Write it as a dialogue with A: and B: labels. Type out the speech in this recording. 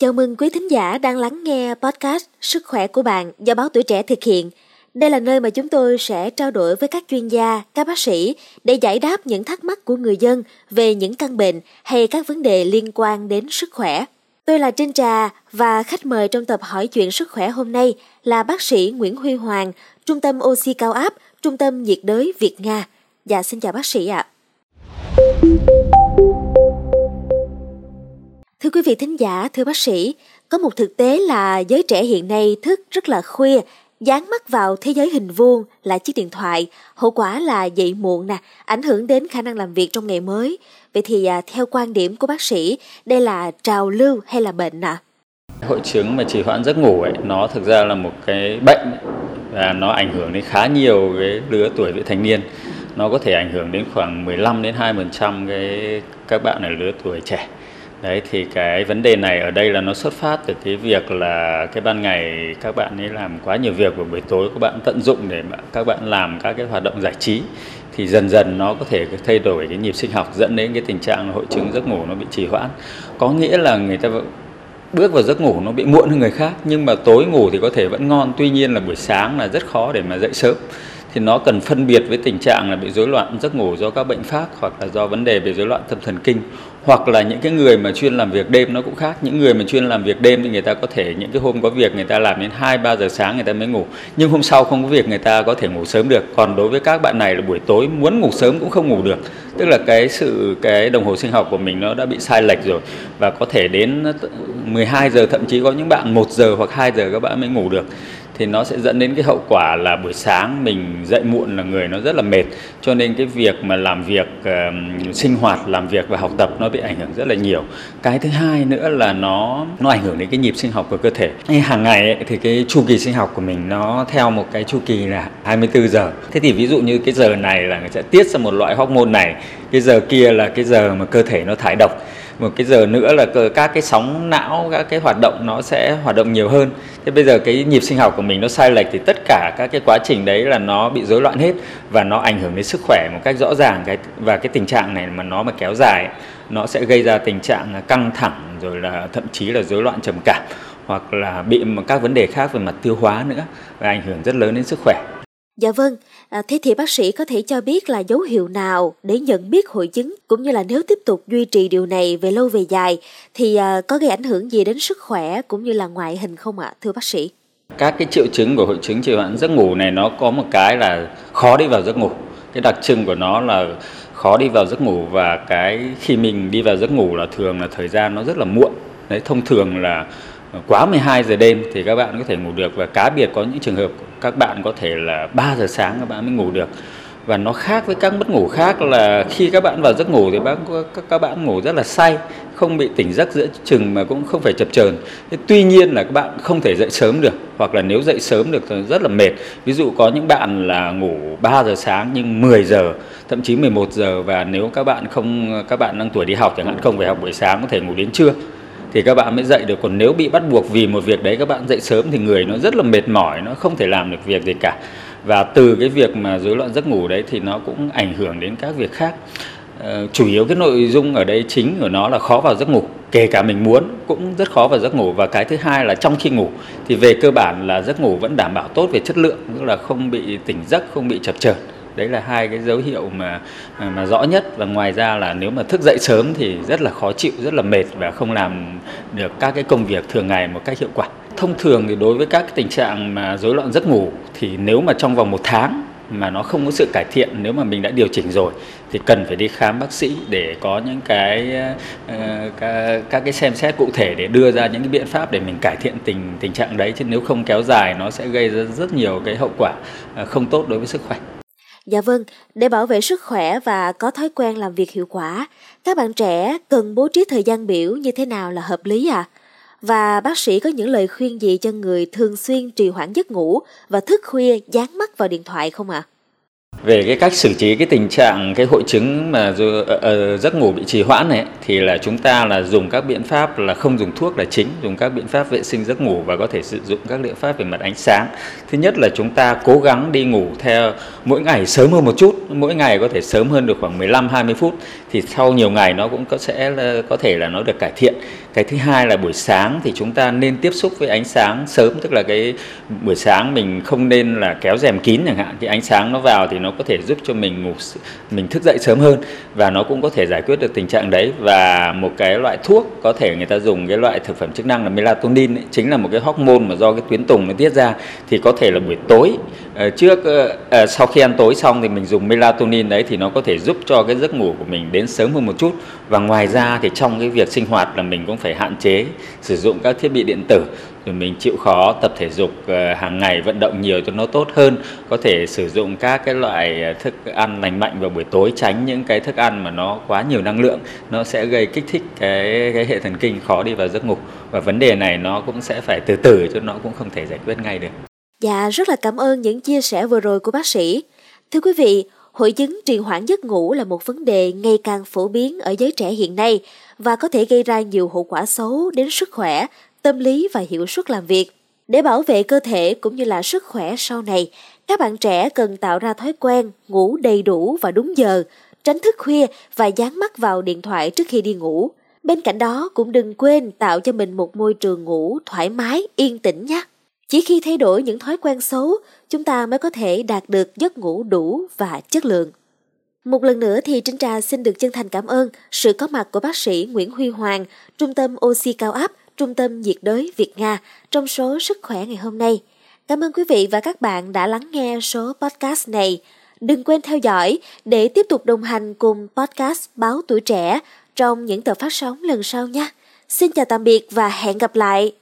A: Chào mừng quý thính giả đang lắng nghe podcast Sức khỏe của bạn do báo tuổi trẻ thực hiện. Đây là nơi mà chúng tôi sẽ trao đổi với các chuyên gia, các bác sĩ để giải đáp những thắc mắc của người dân về những căn bệnh hay các vấn đề liên quan đến sức khỏe. Tôi là Trinh Trà và khách mời trong tập hỏi chuyện sức khỏe hôm nay là bác sĩ Nguyễn Huy Hoàng, Trung tâm oxy cao áp, Trung tâm nhiệt đới Việt Nga. Dạ xin chào bác sĩ ạ. Thưa quý vị thính giả, thưa bác sĩ, có một thực tế là giới trẻ hiện nay thức rất là khuya, dán mắt vào thế giới hình vuông là chiếc điện thoại, hậu quả là dậy muộn nè, ảnh hưởng đến khả năng làm việc trong ngày mới. Vậy thì à, theo quan điểm của bác sĩ, đây là trào lưu hay là bệnh ạ? À?
B: Hội chứng mà trì hoãn giấc ngủ ấy, nó thực ra là một cái bệnh và nó ảnh hưởng đến khá nhiều cái lứa tuổi vị thành niên. Nó có thể ảnh hưởng đến khoảng 15 đến 20% cái các bạn ở lứa tuổi trẻ. Đấy, thì cái vấn đề này ở đây là nó xuất phát từ cái việc là cái ban ngày các bạn ấy làm quá nhiều việc và buổi tối các bạn tận dụng để mà các bạn làm các cái hoạt động giải trí, thì dần dần nó có thể thay đổi cái nhịp sinh học, dẫn đến cái tình trạng hội chứng giấc ngủ nó bị trì hoãn. Có nghĩa là người ta bước vào giấc ngủ nó bị muộn hơn người khác, nhưng mà tối ngủ thì có thể vẫn ngon. Tuy nhiên là buổi sáng là rất khó để mà dậy sớm. Thì nó cần phân biệt với tình trạng là bị rối loạn giấc ngủ do các bệnh khác hoặc là do vấn đề về rối loạn tâm thần kinh hoặc là những cái người mà chuyên làm việc đêm nó cũng khác. Những người mà chuyên làm việc đêm thì người ta có thể, những cái hôm có việc người ta làm đến hai, ba giờ sáng người ta mới ngủ. Nhưng hôm sau không có việc người ta có thể ngủ sớm được. Còn đối với các bạn này là buổi tối muốn ngủ sớm cũng không ngủ được. Tức là cái sự, cái đồng hồ sinh học của mình nó đã bị sai lệch rồi. Và có thể đến 12 giờ, thậm chí có những bạn 1 giờ hoặc 2 giờ các bạn mới ngủ được thì nó sẽ dẫn đến cái hậu quả là buổi sáng mình dậy muộn là người nó rất là mệt. Cho nên cái việc mà làm việc uh, sinh hoạt làm việc và học tập nó bị ảnh hưởng rất là nhiều. Cái thứ hai nữa là nó nó ảnh hưởng đến cái nhịp sinh học của cơ thể. Hàng ngày ấy, thì cái chu kỳ sinh học của mình nó theo một cái chu kỳ là 24 giờ. Thế thì ví dụ như cái giờ này là người sẽ tiết ra một loại hormone này cái giờ kia là cái giờ mà cơ thể nó thải độc một cái giờ nữa là các cái sóng não, các cái hoạt động nó sẽ hoạt động nhiều hơn. Thế bây giờ cái nhịp sinh học của mình nó sai lệch thì tất cả các cái quá trình đấy là nó bị rối loạn hết và nó ảnh hưởng đến sức khỏe một cách rõ ràng. Cái và cái tình trạng này mà nó mà kéo dài, nó sẽ gây ra tình trạng căng thẳng, rồi là thậm chí là rối loạn trầm cảm hoặc là bị các vấn đề khác về mặt tiêu hóa nữa và ảnh hưởng rất lớn đến sức khỏe.
A: Dạ vâng, à, thế thì bác sĩ có thể cho biết là dấu hiệu nào để nhận biết hội chứng cũng như là nếu tiếp tục duy trì điều này về lâu về dài thì à, có gây ảnh hưởng gì đến sức khỏe cũng như là ngoại hình không ạ, thưa bác sĩ?
B: Các cái triệu chứng của hội chứng trì hoãn giấc ngủ này nó có một cái là khó đi vào giấc ngủ. Cái đặc trưng của nó là khó đi vào giấc ngủ và cái khi mình đi vào giấc ngủ là thường là thời gian nó rất là muộn. Đấy thông thường là quá 12 giờ đêm thì các bạn có thể ngủ được và cá biệt có những trường hợp các bạn có thể là 3 giờ sáng các bạn mới ngủ được. Và nó khác với các mất ngủ khác là khi các bạn vào giấc ngủ thì các, các bạn ngủ rất là say không bị tỉnh giấc giữa chừng mà cũng không phải chập chờn. Tuy nhiên là các bạn không thể dậy sớm được hoặc là nếu dậy sớm được thì rất là mệt. Ví dụ có những bạn là ngủ 3 giờ sáng nhưng 10 giờ thậm chí 11 giờ và nếu các bạn không các bạn đang tuổi đi học chẳng hạn không phải học buổi sáng có thể ngủ đến trưa thì các bạn mới dậy được. Còn nếu bị bắt buộc vì một việc đấy các bạn dậy sớm thì người nó rất là mệt mỏi nó không thể làm được việc gì cả. Và từ cái việc mà rối loạn giấc ngủ đấy thì nó cũng ảnh hưởng đến các việc khác. Ờ, chủ yếu cái nội dung ở đây chính của nó là khó vào giấc ngủ kể cả mình muốn cũng rất khó vào giấc ngủ. Và cái thứ hai là trong khi ngủ thì về cơ bản là giấc ngủ vẫn đảm bảo tốt về chất lượng tức là không bị tỉnh giấc không bị chập chờn đấy là hai cái dấu hiệu mà à, mà rõ nhất. Và ngoài ra là nếu mà thức dậy sớm thì rất là khó chịu rất là mệt và không làm được các cái công việc thường ngày một cách hiệu quả. Thông thường thì đối với các cái tình trạng mà rối loạn giấc ngủ thì nếu mà trong vòng một tháng mà nó không có sự cải thiện nếu mà mình đã điều chỉnh rồi thì cần phải đi khám bác sĩ để có những cái ờ, uh, các, các cái xem xét cụ thể để đưa ra những cái biện pháp để mình cải thiện tình tình trạng đấy. Chứ nếu không kéo dài nó sẽ gây ra rất nhiều cái hậu quả ờ, không tốt đối với sức khỏe.
A: Dạ vâng, để bảo vệ sức khỏe và có thói quen làm việc hiệu quả, các bạn trẻ cần bố trí thời gian biểu như thế nào là hợp lý à? Và bác sĩ có những lời khuyên gì cho người thường xuyên trì hoãn giấc ngủ và thức khuya dán mắt vào điện thoại không ạ? À?
B: Về cái cách xử trí cái tình trạng, cái hội chứng mà ờ, ờ, giấc ngủ bị trì hoãn này thì là chúng ta là dùng các biện pháp là không dùng thuốc là chính, dùng các biện pháp vệ sinh giấc ngủ và có thể sử dụng các liệu pháp về mặt ánh sáng. Thứ nhất là chúng ta cố gắng đi ngủ theo, mỗi ngày sớm hơn một chút, mỗi ngày có thể sớm hơn được khoảng 15 20 phút, thì sau nhiều ngày nó cũng có sẽ có thể là nó được cải thiện. Cái thứ hai là buổi sáng thì chúng ta nên tiếp xúc với ánh sáng sớm, tức là cái buổi sáng mình không nên là kéo rèm kín chẳng hạn, cái ánh sáng nó vào thì nó có thể giúp cho mình ngủ mình thức dậy sớm hơn và nó cũng có thể giải quyết được tình trạng đấy. Và một cái loại thuốc có thể người ta dùng cái loại thực phẩm chức năng là melatonin ấy, chính là một cái hormone mà do cái tuyến tùng nó tiết ra. Thì có thể là buổi tối ờ, trước ờ, ờ, sau khi ăn tối xong thì mình dùng melatonin đấy thì nó có thể giúp cho cái giấc ngủ của mình đến sớm hơn một chút. Và ngoài ra thì trong cái việc sinh hoạt là mình cũng phải hạn chế sử dụng các thiết bị điện tử rồi mình chịu khó tập thể dục ờ, hàng ngày vận động nhiều cho nó tốt hơn có thể sử dụng các cái loại ờ, thức ăn lành mạnh vào buổi tối tránh những cái thức ăn mà nó quá nhiều năng lượng nó sẽ gây kích thích cái cái hệ thần kinh khó đi vào giấc ngủ và vấn đề này nó cũng sẽ phải từ từ chứ nó cũng không thể giải quyết ngay được.
A: Dạ, rất là cảm ơn những chia sẻ vừa rồi của bác sĩ. Thưa quý vị, hội chứng trì hoãn giấc ngủ là một vấn đề ngày càng phổ biến ở giới trẻ hiện nay và có thể gây ra nhiều hậu quả xấu đến sức khỏe, tâm lý và hiệu suất làm việc. Để bảo vệ cơ thể cũng như là sức khỏe sau này, các bạn trẻ cần tạo ra thói quen ngủ đầy đủ và đúng giờ, tránh thức khuya và dán mắt vào điện thoại trước khi đi ngủ. Bên cạnh đó cũng đừng quên tạo cho mình một môi trường ngủ thoải mái, yên tĩnh nhé. Chỉ khi thay đổi những thói quen xấu, chúng ta mới có thể đạt được giấc ngủ đủ và chất lượng. Một lần nữa thì Trinh Trà xin được chân thành cảm ơn sự có mặt của bác sĩ Nguyễn Huy Hoàng, Trung tâm Oxy Cao áp, Trung tâm nhiệt đới Việt Nga trong số Sức khỏe ngày hôm nay. Cảm ơn quý vị và các bạn đã lắng nghe số podcast này. Đừng quên theo dõi để tiếp tục đồng hành cùng podcast Báo Tuổi Trẻ trong những tờ phát sóng lần sau nhé. Xin chào tạm biệt và hẹn gặp lại!